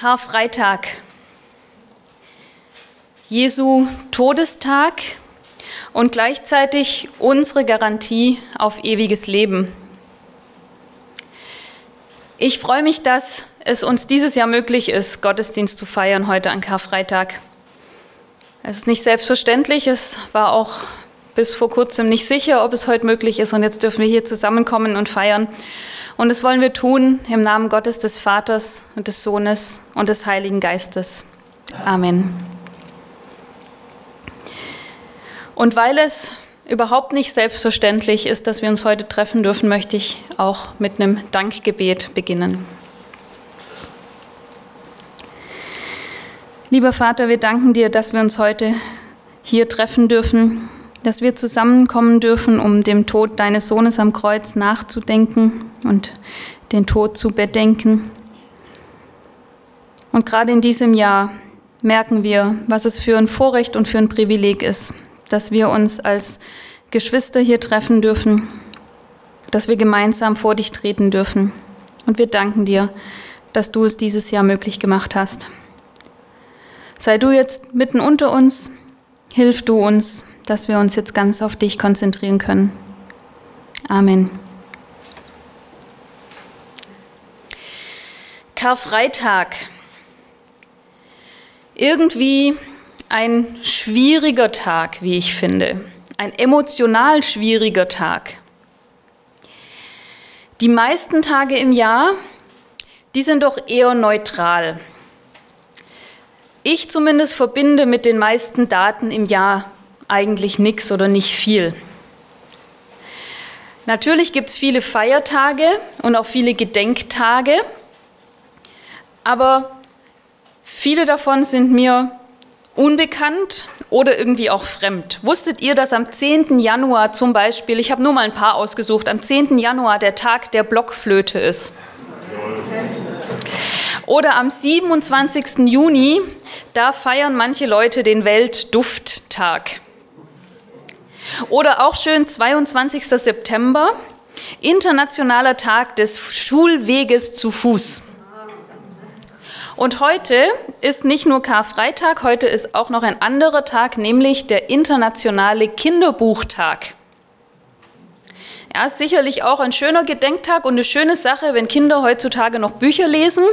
Karfreitag, Jesu Todestag und gleichzeitig unsere Garantie auf ewiges Leben. Ich freue mich, dass es uns dieses Jahr möglich ist, Gottesdienst zu feiern heute an Karfreitag. Es ist nicht selbstverständlich, es war auch bis vor kurzem nicht sicher, ob es heute möglich ist und jetzt dürfen wir hier zusammenkommen und feiern. Und das wollen wir tun im Namen Gottes des Vaters und des Sohnes und des Heiligen Geistes. Amen. Und weil es überhaupt nicht selbstverständlich ist, dass wir uns heute treffen dürfen, möchte ich auch mit einem Dankgebet beginnen. Lieber Vater, wir danken dir, dass wir uns heute hier treffen dürfen, dass wir zusammenkommen dürfen, um dem Tod deines Sohnes am Kreuz nachzudenken und den Tod zu bedenken. Und gerade in diesem Jahr merken wir, was es für ein Vorrecht und für ein Privileg ist, dass wir uns als Geschwister hier treffen dürfen, dass wir gemeinsam vor dich treten dürfen. Und wir danken dir, dass du es dieses Jahr möglich gemacht hast. Sei du jetzt mitten unter uns, hilf du uns, dass wir uns jetzt ganz auf dich konzentrieren können. Amen. Karfreitag. Irgendwie ein schwieriger Tag, wie ich finde. Ein emotional schwieriger Tag. Die meisten Tage im Jahr, die sind doch eher neutral. Ich zumindest verbinde mit den meisten Daten im Jahr eigentlich nichts oder nicht viel. Natürlich gibt es viele Feiertage und auch viele Gedenktage, aber viele davon sind mir unbekannt oder irgendwie auch fremd. Wusstet ihr, dass am 10. Januar zum Beispiel, ich habe nur mal ein paar ausgesucht, am 10. Januar der Tag der Blockflöte ist? Oder am 27. Juni, da feiern manche Leute den Weltdufttag. Oder auch schön 22. September, Internationaler Tag des Schulweges zu Fuß. Und heute ist nicht nur Karfreitag, heute ist auch noch ein anderer Tag, nämlich der Internationale Kinderbuchtag. Ja, ist sicherlich auch ein schöner Gedenktag und eine schöne Sache, wenn Kinder heutzutage noch Bücher lesen,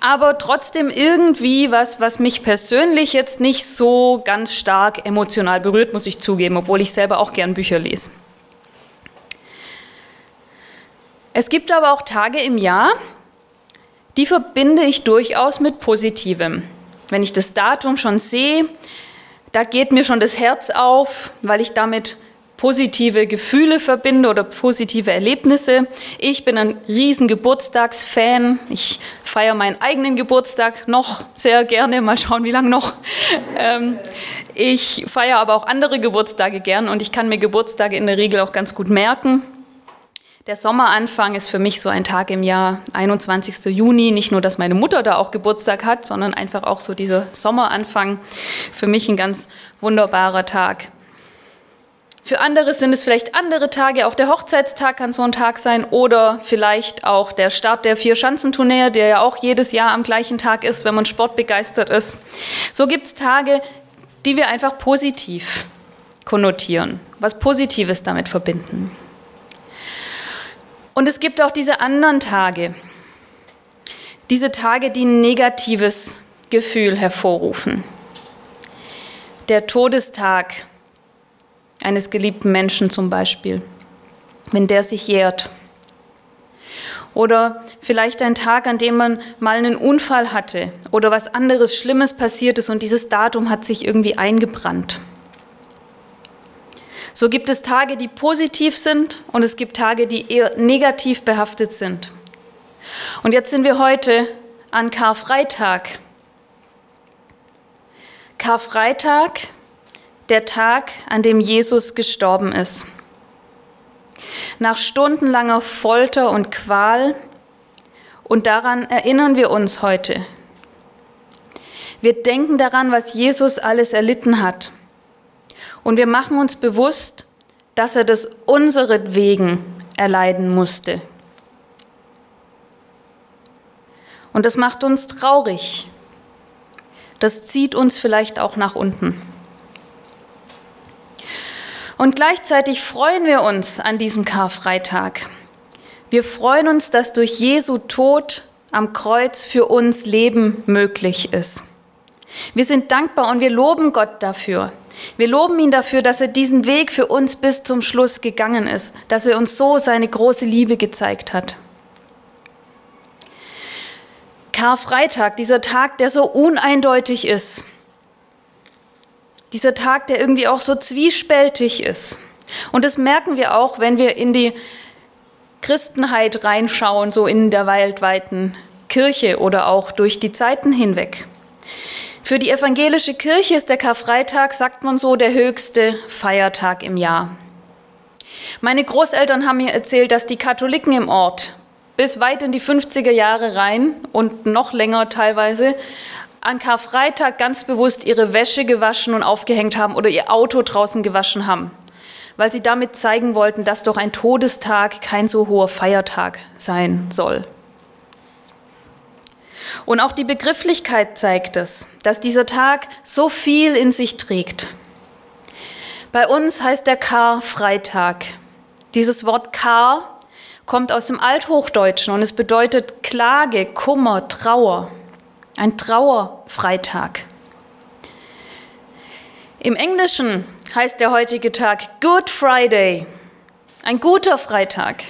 aber trotzdem irgendwie was, was mich persönlich jetzt nicht so ganz stark emotional berührt, muss ich zugeben, obwohl ich selber auch gern Bücher lese. Es gibt aber auch Tage im Jahr, die verbinde ich durchaus mit Positivem. Wenn ich das Datum schon sehe, da geht mir schon das Herz auf, weil ich damit positive Gefühle verbinde oder positive Erlebnisse. Ich bin ein riesen Geburtstagsfan. Ich feiere meinen eigenen Geburtstag noch sehr gerne. Mal schauen, wie lange noch. Ähm, ich feiere aber auch andere Geburtstage gern und ich kann mir Geburtstage in der Regel auch ganz gut merken. Der Sommeranfang ist für mich so ein Tag im Jahr, 21. Juni. Nicht nur, dass meine Mutter da auch Geburtstag hat, sondern einfach auch so dieser Sommeranfang. Für mich ein ganz wunderbarer Tag. Für andere sind es vielleicht andere Tage, auch der Hochzeitstag kann so ein Tag sein oder vielleicht auch der Start der Vier-Schanzentournee, der ja auch jedes Jahr am gleichen Tag ist, wenn man sportbegeistert ist. So gibt es Tage, die wir einfach positiv konnotieren, was Positives damit verbinden. Und es gibt auch diese anderen Tage, diese Tage, die ein negatives Gefühl hervorrufen. Der Todestag eines geliebten Menschen zum Beispiel, wenn der sich jährt. Oder vielleicht ein Tag, an dem man mal einen Unfall hatte oder was anderes Schlimmes passiert ist und dieses Datum hat sich irgendwie eingebrannt. So gibt es Tage, die positiv sind und es gibt Tage, die eher negativ behaftet sind. Und jetzt sind wir heute an Karfreitag. Karfreitag, der Tag, an dem Jesus gestorben ist. Nach stundenlanger Folter und Qual und daran erinnern wir uns heute. Wir denken daran, was Jesus alles erlitten hat und wir machen uns bewusst, dass er das unseretwegen erleiden musste. Und das macht uns traurig. Das zieht uns vielleicht auch nach unten. Und gleichzeitig freuen wir uns an diesem Karfreitag. Wir freuen uns, dass durch Jesu Tod am Kreuz für uns Leben möglich ist. Wir sind dankbar und wir loben Gott dafür. Wir loben ihn dafür, dass er diesen Weg für uns bis zum Schluss gegangen ist, dass er uns so seine große Liebe gezeigt hat. Karfreitag, dieser Tag, der so uneindeutig ist, dieser Tag, der irgendwie auch so zwiespältig ist. Und das merken wir auch, wenn wir in die Christenheit reinschauen, so in der weltweiten Kirche oder auch durch die Zeiten hinweg. Für die evangelische Kirche ist der Karfreitag, sagt man so, der höchste Feiertag im Jahr. Meine Großeltern haben mir erzählt, dass die Katholiken im Ort bis weit in die 50er Jahre rein und noch länger teilweise an Karfreitag ganz bewusst ihre Wäsche gewaschen und aufgehängt haben oder ihr Auto draußen gewaschen haben weil sie damit zeigen wollten, dass doch ein Todestag kein so hoher Feiertag sein soll. Und auch die Begrifflichkeit zeigt es, dass dieser Tag so viel in sich trägt. Bei uns heißt der Kar-Freitag. Dieses Wort Kar kommt aus dem Althochdeutschen und es bedeutet Klage, Kummer, Trauer. Ein Trauerfreitag. Im Englischen heißt der heutige Tag Good Friday, ein guter Freitag.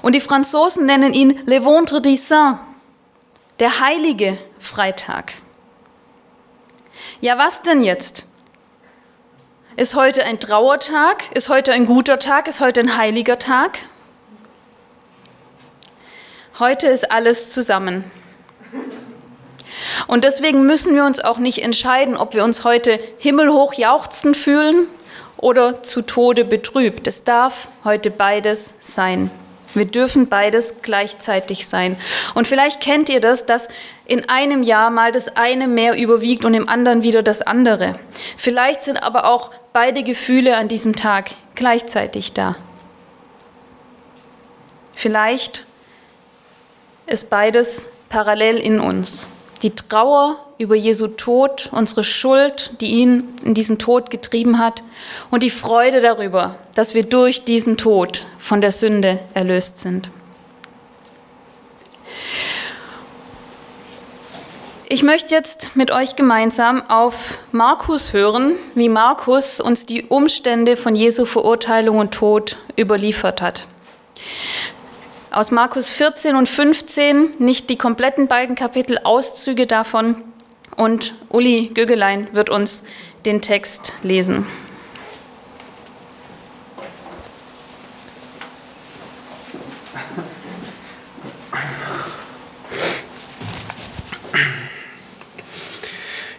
Und die Franzosen nennen ihn Le Vendredi Saint, der heilige Freitag. Ja, was denn jetzt? Ist heute ein Trauertag? Ist heute ein guter Tag? Ist heute ein heiliger Tag? Heute ist alles zusammen. Und deswegen müssen wir uns auch nicht entscheiden, ob wir uns heute himmelhoch jauchzen fühlen oder zu Tode betrübt. Es darf heute beides sein. Wir dürfen beides gleichzeitig sein. Und vielleicht kennt ihr das, dass in einem Jahr mal das eine mehr überwiegt und im anderen wieder das andere. Vielleicht sind aber auch beide Gefühle an diesem Tag gleichzeitig da. Vielleicht ist beides parallel in uns die Trauer über Jesu Tod, unsere Schuld, die ihn in diesen Tod getrieben hat, und die Freude darüber, dass wir durch diesen Tod von der Sünde erlöst sind. Ich möchte jetzt mit euch gemeinsam auf Markus hören, wie Markus uns die Umstände von Jesu Verurteilung und Tod überliefert hat aus Markus 14 und 15, nicht die kompletten beiden Kapitel, Auszüge davon. Und Uli Gögelein wird uns den Text lesen.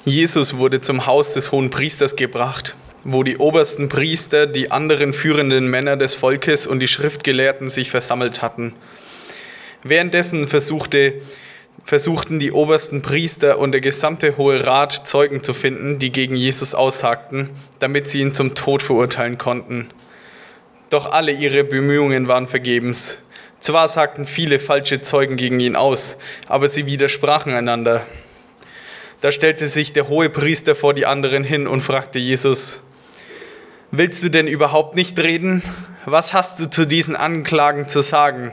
Jesus wurde zum Haus des hohen Priesters gebracht wo die obersten Priester, die anderen führenden Männer des Volkes und die Schriftgelehrten sich versammelt hatten. Währenddessen versuchte, versuchten die obersten Priester und der gesamte Hohe Rat Zeugen zu finden, die gegen Jesus aussagten, damit sie ihn zum Tod verurteilen konnten. Doch alle ihre Bemühungen waren vergebens. Zwar sagten viele falsche Zeugen gegen ihn aus, aber sie widersprachen einander. Da stellte sich der hohe Priester vor die anderen hin und fragte Jesus, Willst du denn überhaupt nicht reden? Was hast du zu diesen Anklagen zu sagen?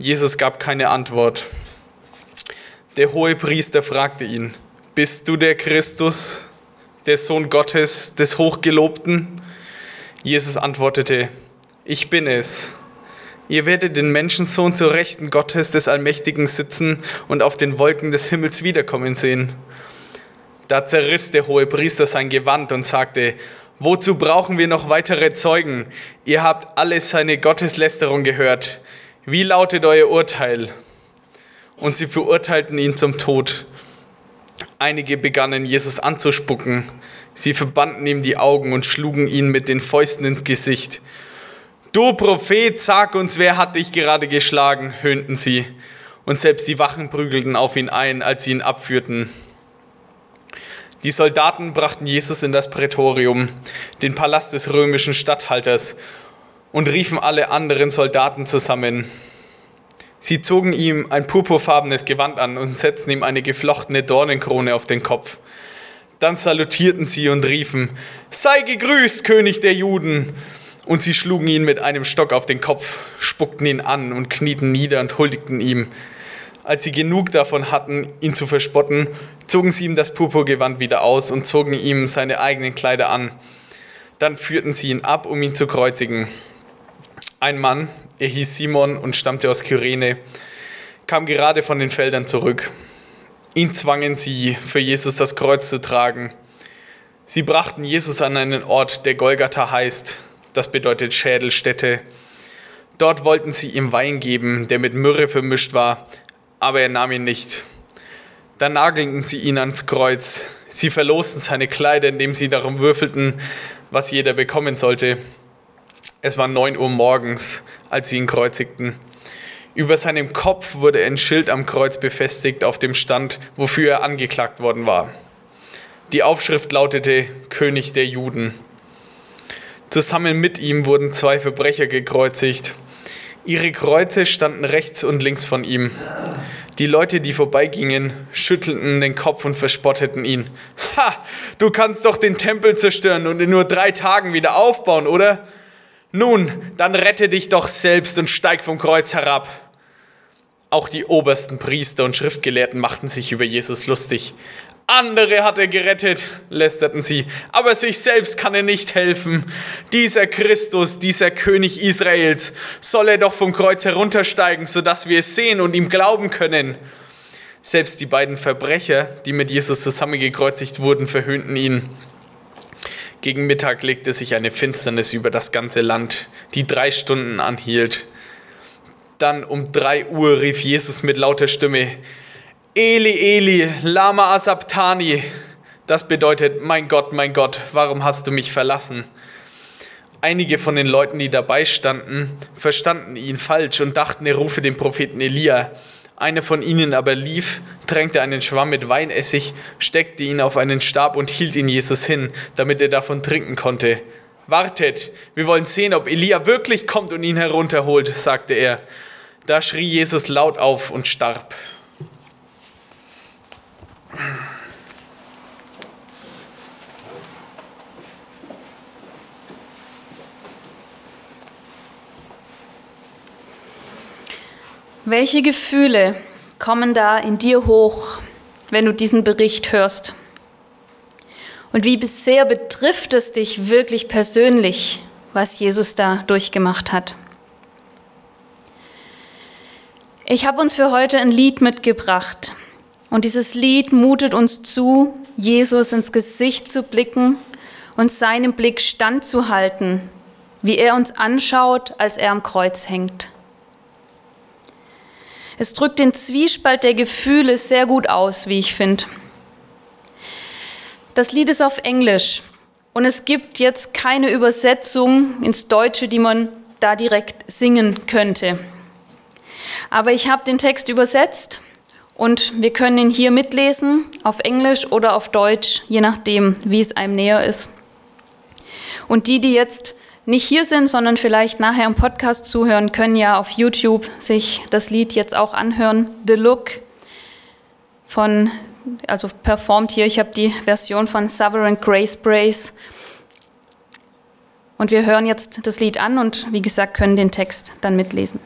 Jesus gab keine Antwort. Der hohe Priester fragte ihn, Bist du der Christus, der Sohn Gottes, des Hochgelobten? Jesus antwortete, Ich bin es. Ihr werdet den Menschensohn zur Rechten Gottes des Allmächtigen sitzen und auf den Wolken des Himmels wiederkommen sehen. Da zerriss der hohe Priester sein Gewand und sagte, Wozu brauchen wir noch weitere Zeugen? Ihr habt alle seine Gotteslästerung gehört. Wie lautet euer Urteil? Und sie verurteilten ihn zum Tod. Einige begannen Jesus anzuspucken. Sie verbanden ihm die Augen und schlugen ihn mit den Fäusten ins Gesicht. Du Prophet, sag uns, wer hat dich gerade geschlagen? höhnten sie. Und selbst die Wachen prügelten auf ihn ein, als sie ihn abführten. Die Soldaten brachten Jesus in das Prätorium, den Palast des römischen Statthalters, und riefen alle anderen Soldaten zusammen. Sie zogen ihm ein purpurfarbenes Gewand an und setzten ihm eine geflochtene Dornenkrone auf den Kopf. Dann salutierten sie und riefen, Sei gegrüßt, König der Juden! Und sie schlugen ihn mit einem Stock auf den Kopf, spuckten ihn an und knieten nieder und huldigten ihm. Als sie genug davon hatten, ihn zu verspotten, zogen sie ihm das Purpurgewand wieder aus und zogen ihm seine eigenen Kleider an. Dann führten sie ihn ab, um ihn zu kreuzigen. Ein Mann, er hieß Simon und stammte aus Kyrene, kam gerade von den Feldern zurück. Ihn zwangen sie, für Jesus das Kreuz zu tragen. Sie brachten Jesus an einen Ort, der Golgatha heißt, das bedeutet Schädelstätte. Dort wollten sie ihm Wein geben, der mit Myrrhe vermischt war, aber er nahm ihn nicht. Dann nagelten sie ihn ans Kreuz. Sie verlosten seine Kleider, indem sie darum würfelten, was jeder bekommen sollte. Es war neun Uhr morgens, als sie ihn kreuzigten. Über seinem Kopf wurde ein Schild am Kreuz befestigt, auf dem stand, wofür er angeklagt worden war. Die Aufschrift lautete König der Juden. Zusammen mit ihm wurden zwei Verbrecher gekreuzigt. Ihre Kreuze standen rechts und links von ihm. Die Leute, die vorbeigingen, schüttelten den Kopf und verspotteten ihn. Ha, du kannst doch den Tempel zerstören und in nur drei Tagen wieder aufbauen, oder? Nun, dann rette dich doch selbst und steig vom Kreuz herab. Auch die obersten Priester und Schriftgelehrten machten sich über Jesus lustig. Andere hat er gerettet, lästerten sie, aber sich selbst kann er nicht helfen. Dieser Christus, dieser König Israels, soll er doch vom Kreuz heruntersteigen, sodass wir es sehen und ihm glauben können. Selbst die beiden Verbrecher, die mit Jesus zusammengekreuzigt wurden, verhöhnten ihn. Gegen Mittag legte sich eine Finsternis über das ganze Land, die drei Stunden anhielt. Dann um drei Uhr rief Jesus mit lauter Stimme, Eli, Eli, lama asabtani. Das bedeutet, mein Gott, mein Gott, warum hast du mich verlassen? Einige von den Leuten, die dabei standen, verstanden ihn falsch und dachten, er rufe den Propheten Elia. Einer von ihnen aber lief, tränkte einen Schwamm mit Weinessig, steckte ihn auf einen Stab und hielt ihn Jesus hin, damit er davon trinken konnte. Wartet, wir wollen sehen, ob Elia wirklich kommt und ihn herunterholt, sagte er. Da schrie Jesus laut auf und starb. Welche Gefühle kommen da in dir hoch, wenn du diesen Bericht hörst? Und wie sehr betrifft es dich wirklich persönlich, was Jesus da durchgemacht hat? Ich habe uns für heute ein Lied mitgebracht. Und dieses Lied mutet uns zu, Jesus ins Gesicht zu blicken und seinem Blick standzuhalten, wie er uns anschaut, als er am Kreuz hängt. Es drückt den Zwiespalt der Gefühle sehr gut aus, wie ich finde. Das Lied ist auf Englisch und es gibt jetzt keine Übersetzung ins Deutsche, die man da direkt singen könnte. Aber ich habe den Text übersetzt und wir können ihn hier mitlesen, auf Englisch oder auf Deutsch, je nachdem, wie es einem näher ist. Und die, die jetzt nicht hier sind, sondern vielleicht nachher im Podcast zuhören, können ja auf YouTube sich das Lied jetzt auch anhören. The Look von, also performt hier, ich habe die Version von Sovereign Grace Brace. Und wir hören jetzt das Lied an und wie gesagt, können den Text dann mitlesen.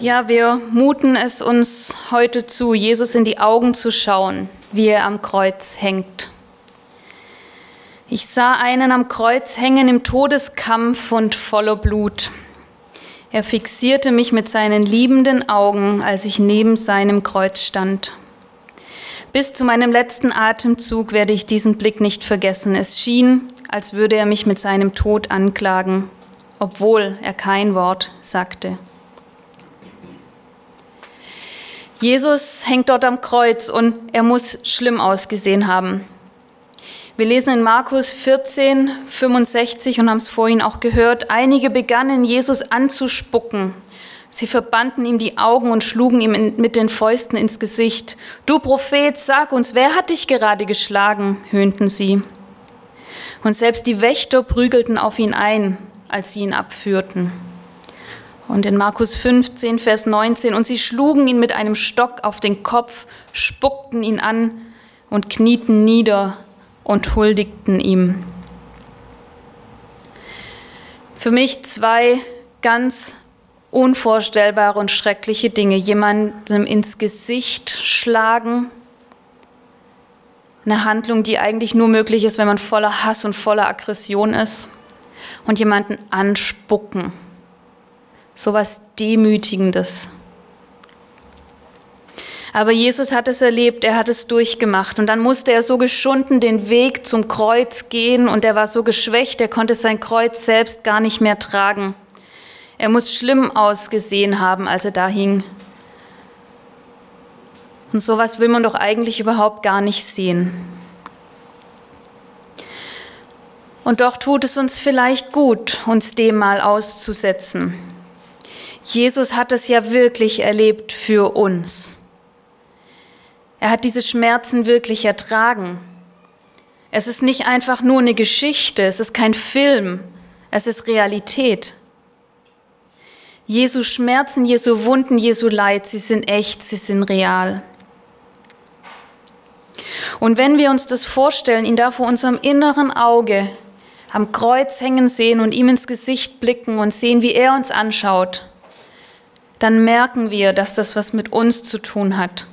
Ja, wir muten es uns heute zu, Jesus in die Augen zu schauen, wie er am Kreuz hängt. Ich sah einen am Kreuz hängen im Todeskampf und voller Blut. Er fixierte mich mit seinen liebenden Augen, als ich neben seinem Kreuz stand. Bis zu meinem letzten Atemzug werde ich diesen Blick nicht vergessen. Es schien, als würde er mich mit seinem Tod anklagen, obwohl er kein Wort sagte. Jesus hängt dort am Kreuz und er muss schlimm ausgesehen haben. Wir lesen in Markus 14, 65 und haben es vorhin auch gehört, einige begannen Jesus anzuspucken. Sie verbanden ihm die Augen und schlugen ihm mit den Fäusten ins Gesicht. Du Prophet, sag uns, wer hat dich gerade geschlagen? höhnten sie. Und selbst die Wächter prügelten auf ihn ein. als sie ihn abführten. Und in Markus 15, Vers 19, und sie schlugen ihn mit einem Stock auf den Kopf, spuckten ihn an und knieten nieder und huldigten ihm. Für mich zwei ganz unvorstellbare und schreckliche Dinge. Jemandem ins Gesicht schlagen. Eine Handlung, die eigentlich nur möglich ist, wenn man voller Hass und voller Aggression ist. Und jemanden anspucken. So was Demütigendes. Aber Jesus hat es erlebt, er hat es durchgemacht. Und dann musste er so geschunden den Weg zum Kreuz gehen und er war so geschwächt, er konnte sein Kreuz selbst gar nicht mehr tragen. Er muss schlimm ausgesehen haben, als er da hing. Und sowas will man doch eigentlich überhaupt gar nicht sehen. Und doch tut es uns vielleicht gut, uns dem mal auszusetzen. Jesus hat es ja wirklich erlebt für uns. Er hat diese Schmerzen wirklich ertragen. Es ist nicht einfach nur eine Geschichte, es ist kein Film, es ist Realität. Jesu Schmerzen, Jesu Wunden, Jesu Leid, sie sind echt, sie sind real. Und wenn wir uns das vorstellen, ihn da vor unserem inneren Auge am Kreuz hängen sehen und ihm ins Gesicht blicken und sehen, wie er uns anschaut, dann merken wir, dass das was mit uns zu tun hat.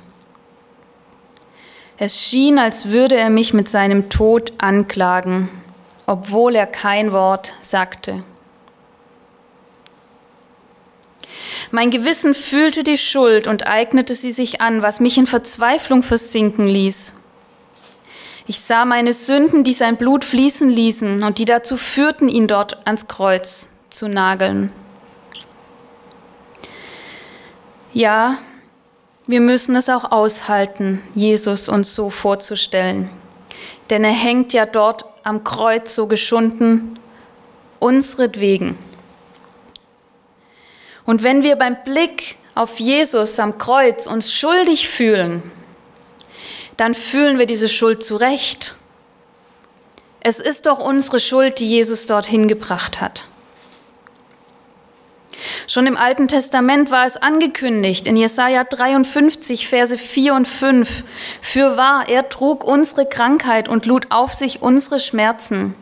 Es schien, als würde er mich mit seinem Tod anklagen, obwohl er kein Wort sagte. Mein Gewissen fühlte die Schuld und eignete sie sich an, was mich in Verzweiflung versinken ließ. Ich sah meine Sünden, die sein Blut fließen ließen und die dazu führten, ihn dort ans Kreuz zu nageln. Ja, wir müssen es auch aushalten, Jesus uns so vorzustellen. Denn er hängt ja dort am Kreuz so geschunden, unsretwegen. Und wenn wir beim Blick auf Jesus am Kreuz uns schuldig fühlen, dann fühlen wir diese Schuld zurecht. Es ist doch unsere Schuld, die Jesus dorthin gebracht hat. Schon im Alten Testament war es angekündigt in Jesaja 53, Verse 4 und 5. Für wahr, er trug unsere Krankheit und lud auf sich unsere Schmerzen.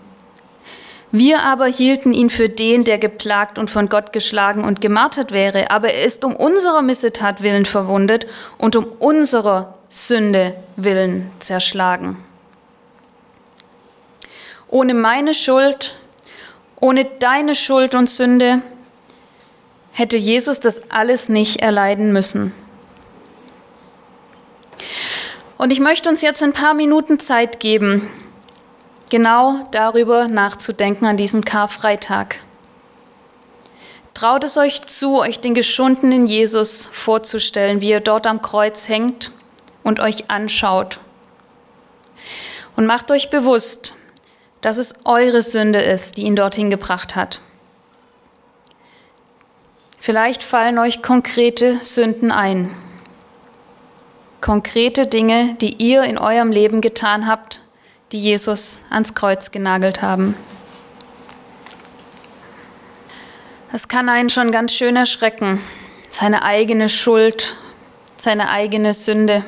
Wir aber hielten ihn für den, der geplagt und von Gott geschlagen und gemartert wäre, aber er ist um unserer Missetat willen verwundet und um unserer Sünde willen zerschlagen. Ohne meine Schuld, ohne deine Schuld und Sünde hätte Jesus das alles nicht erleiden müssen. Und ich möchte uns jetzt ein paar Minuten Zeit geben, genau darüber nachzudenken an diesem Karfreitag. Traut es euch zu, euch den geschundenen Jesus vorzustellen, wie er dort am Kreuz hängt und euch anschaut. Und macht euch bewusst, dass es eure Sünde ist, die ihn dorthin gebracht hat. Vielleicht fallen euch konkrete Sünden ein. Konkrete Dinge, die ihr in eurem Leben getan habt, die Jesus ans Kreuz genagelt haben. Das kann einen schon ganz schön erschrecken, seine eigene Schuld, seine eigene Sünde.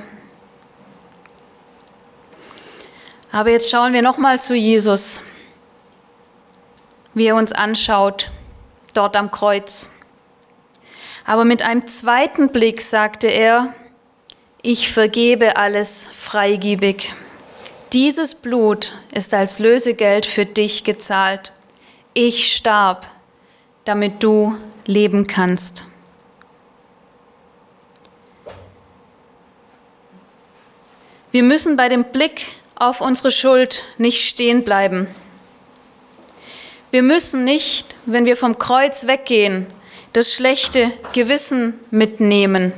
Aber jetzt schauen wir nochmal zu Jesus, wie er uns anschaut, dort am Kreuz. Aber mit einem zweiten Blick sagte er, ich vergebe alles freigebig. Dieses Blut ist als Lösegeld für dich gezahlt. Ich starb, damit du leben kannst. Wir müssen bei dem Blick auf unsere Schuld nicht stehen bleiben. Wir müssen nicht, wenn wir vom Kreuz weggehen, das schlechte Gewissen mitnehmen.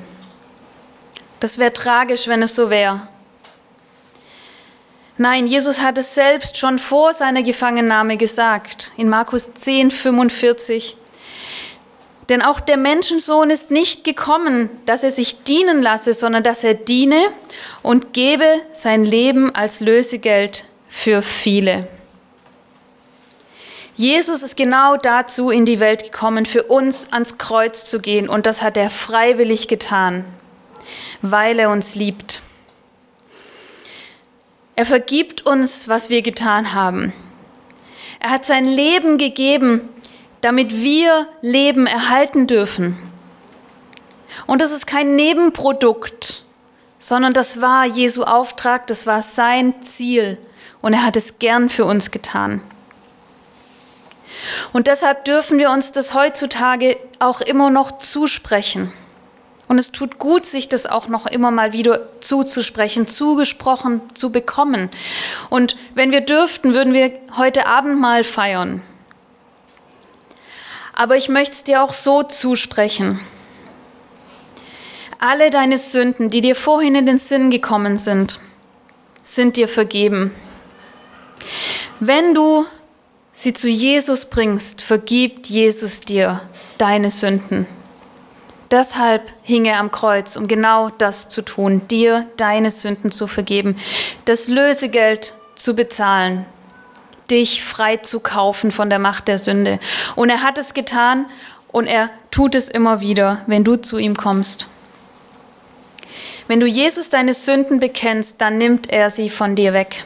Das wäre tragisch, wenn es so wäre. Nein, Jesus hat es selbst schon vor seiner Gefangennahme gesagt, in Markus 10, 45. Denn auch der Menschensohn ist nicht gekommen, dass er sich dienen lasse, sondern dass er diene und gebe sein Leben als Lösegeld für viele. Jesus ist genau dazu in die Welt gekommen, für uns ans Kreuz zu gehen. Und das hat er freiwillig getan, weil er uns liebt. Er vergibt uns, was wir getan haben. Er hat sein Leben gegeben, damit wir Leben erhalten dürfen. Und das ist kein Nebenprodukt, sondern das war Jesu Auftrag, das war sein Ziel und er hat es gern für uns getan. Und deshalb dürfen wir uns das heutzutage auch immer noch zusprechen. Und es tut gut, sich das auch noch immer mal wieder zuzusprechen, zugesprochen zu bekommen. Und wenn wir dürften, würden wir heute Abend mal feiern. Aber ich möchte es dir auch so zusprechen. Alle deine Sünden, die dir vorhin in den Sinn gekommen sind, sind dir vergeben. Wenn du sie zu Jesus bringst, vergibt Jesus dir deine Sünden. Deshalb hing er am Kreuz, um genau das zu tun, dir deine Sünden zu vergeben, das Lösegeld zu bezahlen, dich frei zu kaufen von der Macht der Sünde. Und er hat es getan und er tut es immer wieder, wenn du zu ihm kommst. Wenn du Jesus deine Sünden bekennst, dann nimmt er sie von dir weg.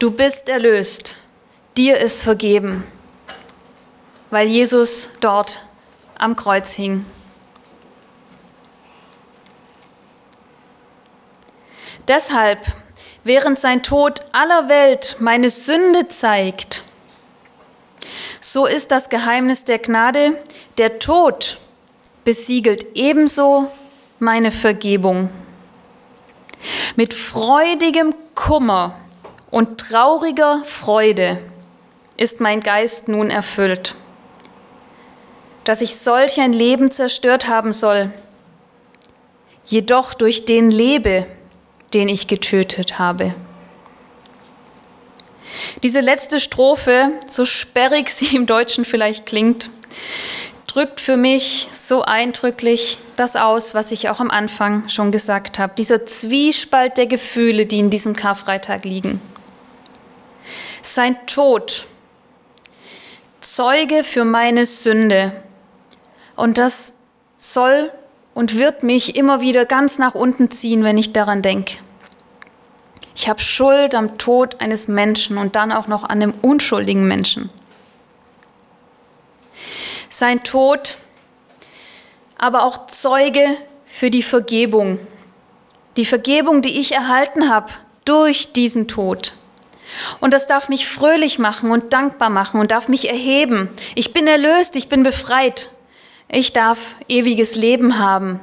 Du bist erlöst dir ist vergeben, weil Jesus dort am Kreuz hing. Deshalb, während sein Tod aller Welt meine Sünde zeigt, so ist das Geheimnis der Gnade, der Tod besiegelt ebenso meine Vergebung. Mit freudigem Kummer und trauriger Freude ist mein Geist nun erfüllt, dass ich solch ein Leben zerstört haben soll, jedoch durch den lebe, den ich getötet habe. Diese letzte Strophe, so sperrig sie im Deutschen vielleicht klingt, drückt für mich so eindrücklich das aus, was ich auch am Anfang schon gesagt habe. Dieser Zwiespalt der Gefühle, die in diesem Karfreitag liegen. Sein Tod Zeuge für meine Sünde. Und das soll und wird mich immer wieder ganz nach unten ziehen, wenn ich daran denke. Ich habe Schuld am Tod eines Menschen und dann auch noch an einem unschuldigen Menschen. Sein Tod, aber auch Zeuge für die Vergebung. Die Vergebung, die ich erhalten habe durch diesen Tod. Und das darf mich fröhlich machen und dankbar machen und darf mich erheben. Ich bin erlöst, ich bin befreit. Ich darf ewiges Leben haben.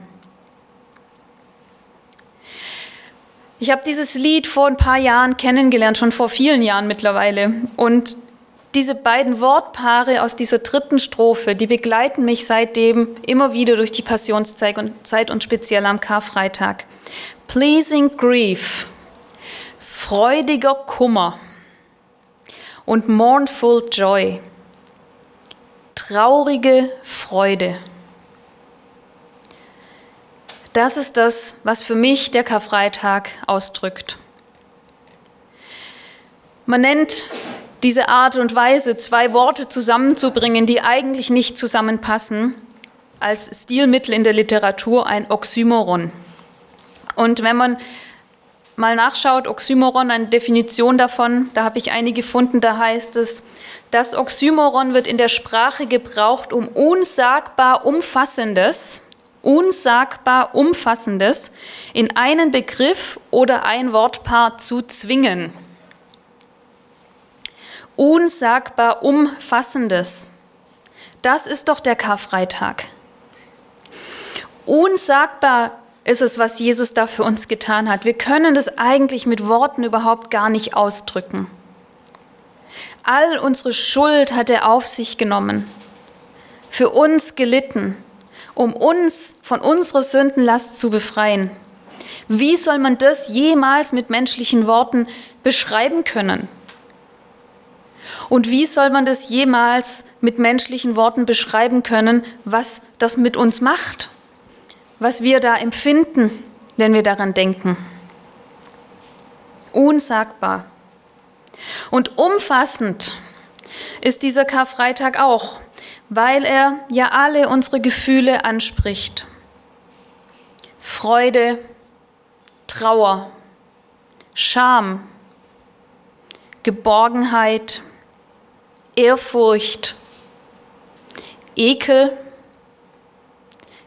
Ich habe dieses Lied vor ein paar Jahren kennengelernt, schon vor vielen Jahren mittlerweile. Und diese beiden Wortpaare aus dieser dritten Strophe, die begleiten mich seitdem immer wieder durch die Passionszeit und, speziell am Karfreitag. Pleasing Grief freudiger Kummer und mournful joy, traurige Freude. Das ist das, was für mich der Karfreitag ausdrückt. Man nennt diese Art und Weise, zwei Worte zusammenzubringen, die eigentlich nicht zusammenpassen, als Stilmittel in der Literatur ein Oxymoron. Und wenn man mal nachschaut, Oxymoron, eine Definition davon, da habe ich eine gefunden, da heißt es, das Oxymoron wird in der Sprache gebraucht, um unsagbar Umfassendes, unsagbar Umfassendes in einen Begriff oder ein Wortpaar zu zwingen. Unsagbar Umfassendes. Das ist doch der Karfreitag. Unsagbar ist es, was Jesus da für uns getan hat. Wir können das eigentlich mit Worten überhaupt gar nicht ausdrücken. All unsere Schuld hat er auf sich genommen, für uns gelitten, um uns von unserer Sündenlast zu befreien. Wie soll man das jemals mit menschlichen Worten beschreiben können? Und wie soll man das jemals mit menschlichen Worten beschreiben können, was das mit uns macht? Was wir da empfinden, wenn wir daran denken. Unsagbar. Und umfassend ist dieser Karfreitag auch, weil er ja alle unsere Gefühle anspricht. Freude, Trauer, Scham, Geborgenheit, Ehrfurcht, Ekel,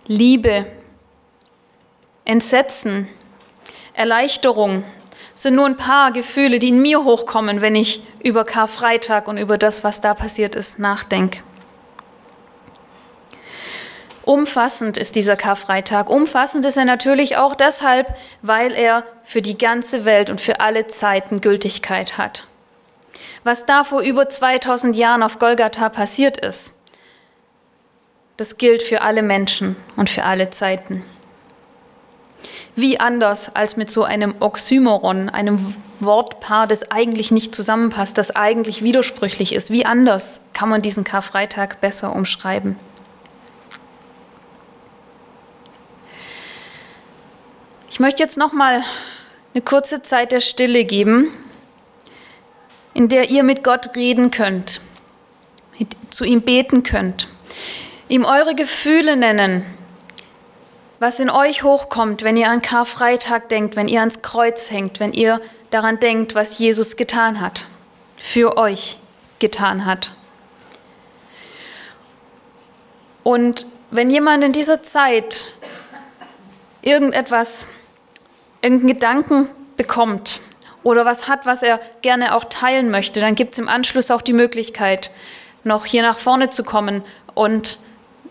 Liebe, Entsetzen, Erleichterung sind nur ein paar Gefühle, die in mir hochkommen, wenn ich über Karfreitag und über das, was da passiert ist, nachdenke. Umfassend ist dieser Karfreitag. Umfassend ist er natürlich auch deshalb, weil er für die ganze Welt und für alle Zeiten Gültigkeit hat. Was da vor über 2000 Jahren auf Golgatha passiert ist, das gilt für alle Menschen und für alle Zeiten. Wie anders als mit so einem Oxymoron, einem Wortpaar, das eigentlich nicht zusammenpasst, das eigentlich widersprüchlich ist. Wie anders kann man diesen Karfreitag besser umschreiben? Ich möchte jetzt noch mal eine kurze Zeit der Stille geben, in der ihr mit Gott reden könnt, zu ihm beten könnt, ihm eure Gefühle nennen, was in euch hochkommt, wenn ihr an Karfreitag denkt, wenn ihr ans Kreuz hängt, wenn ihr daran denkt, was Jesus getan hat, für euch getan hat. Und wenn jemand in dieser Zeit irgendetwas, irgendeinen Gedanken bekommt oder was hat, was er gerne auch teilen möchte, dann gibt es im Anschluss auch die Möglichkeit, noch hier nach vorne zu kommen und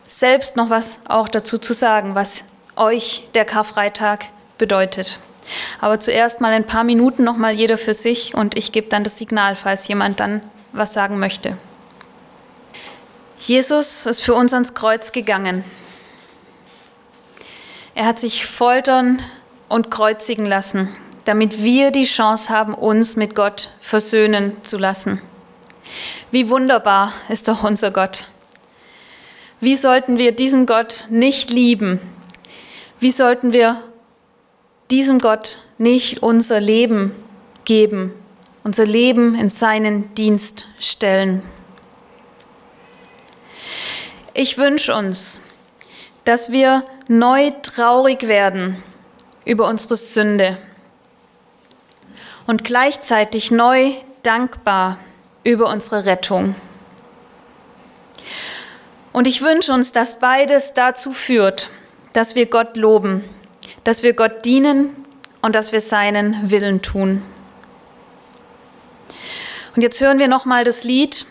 selbst noch was auch dazu zu sagen, was euch der Karfreitag bedeutet. Aber zuerst mal ein paar Minuten noch mal jeder für sich und ich gebe dann das Signal, falls jemand dann was sagen möchte. Jesus ist für uns ans Kreuz gegangen. Er hat sich foltern und kreuzigen lassen, damit wir die Chance haben, uns mit Gott versöhnen zu lassen. Wie wunderbar ist doch unser Gott. Wie sollten wir diesen Gott nicht lieben, wie sollten wir diesem Gott nicht unser Leben geben, unser Leben in seinen Dienst stellen? Ich wünsche uns, dass wir neu traurig werden über unsere Sünde und gleichzeitig neu dankbar über unsere Rettung. Und ich wünsche uns, dass beides dazu führt, dass wir Gott loben, dass wir Gott dienen und dass wir seinen Willen tun. Und jetzt hören wir noch mal das Lied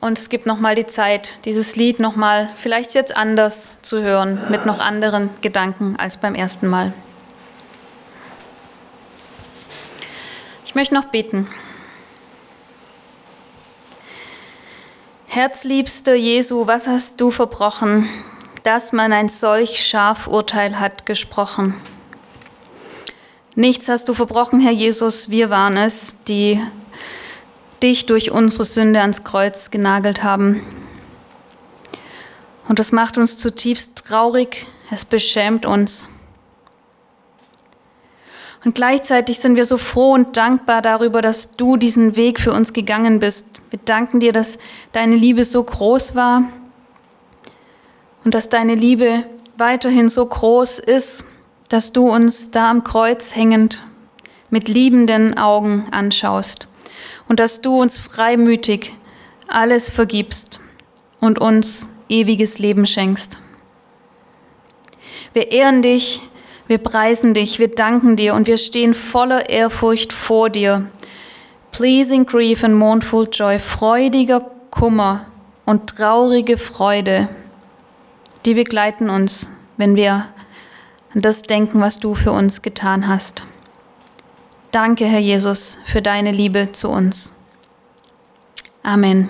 und es gibt noch mal die Zeit, dieses Lied noch mal vielleicht jetzt anders zu hören mit noch anderen Gedanken als beim ersten Mal. Ich möchte noch beten. Herzliebster Jesu, was hast du verbrochen, dass man ein solch scharf Urteil hat gesprochen? Nichts hast du verbrochen, Herr Jesus, wir waren es, die dich durch unsere Sünde ans Kreuz genagelt haben. Und das macht uns zutiefst traurig, es beschämt uns. Und gleichzeitig sind wir so froh und dankbar darüber, dass du diesen Weg für uns gegangen bist. Wir danken dir, dass deine Liebe so groß war und dass deine Liebe weiterhin so groß ist, dass du uns da am Kreuz hängend mit liebenden Augen anschaust und dass du uns freimütig alles vergibst und uns ewiges Leben schenkst. Wir ehren dich, wir preisen dich, wir danken dir und wir stehen voller Ehrfurcht vor dir. Pleasing grief and mournful joy, freudiger Kummer und traurige Freude, die begleiten uns, wenn wir an das denken, was du für uns getan hast. Danke, Herr Jesus, für deine Liebe zu uns. Amen.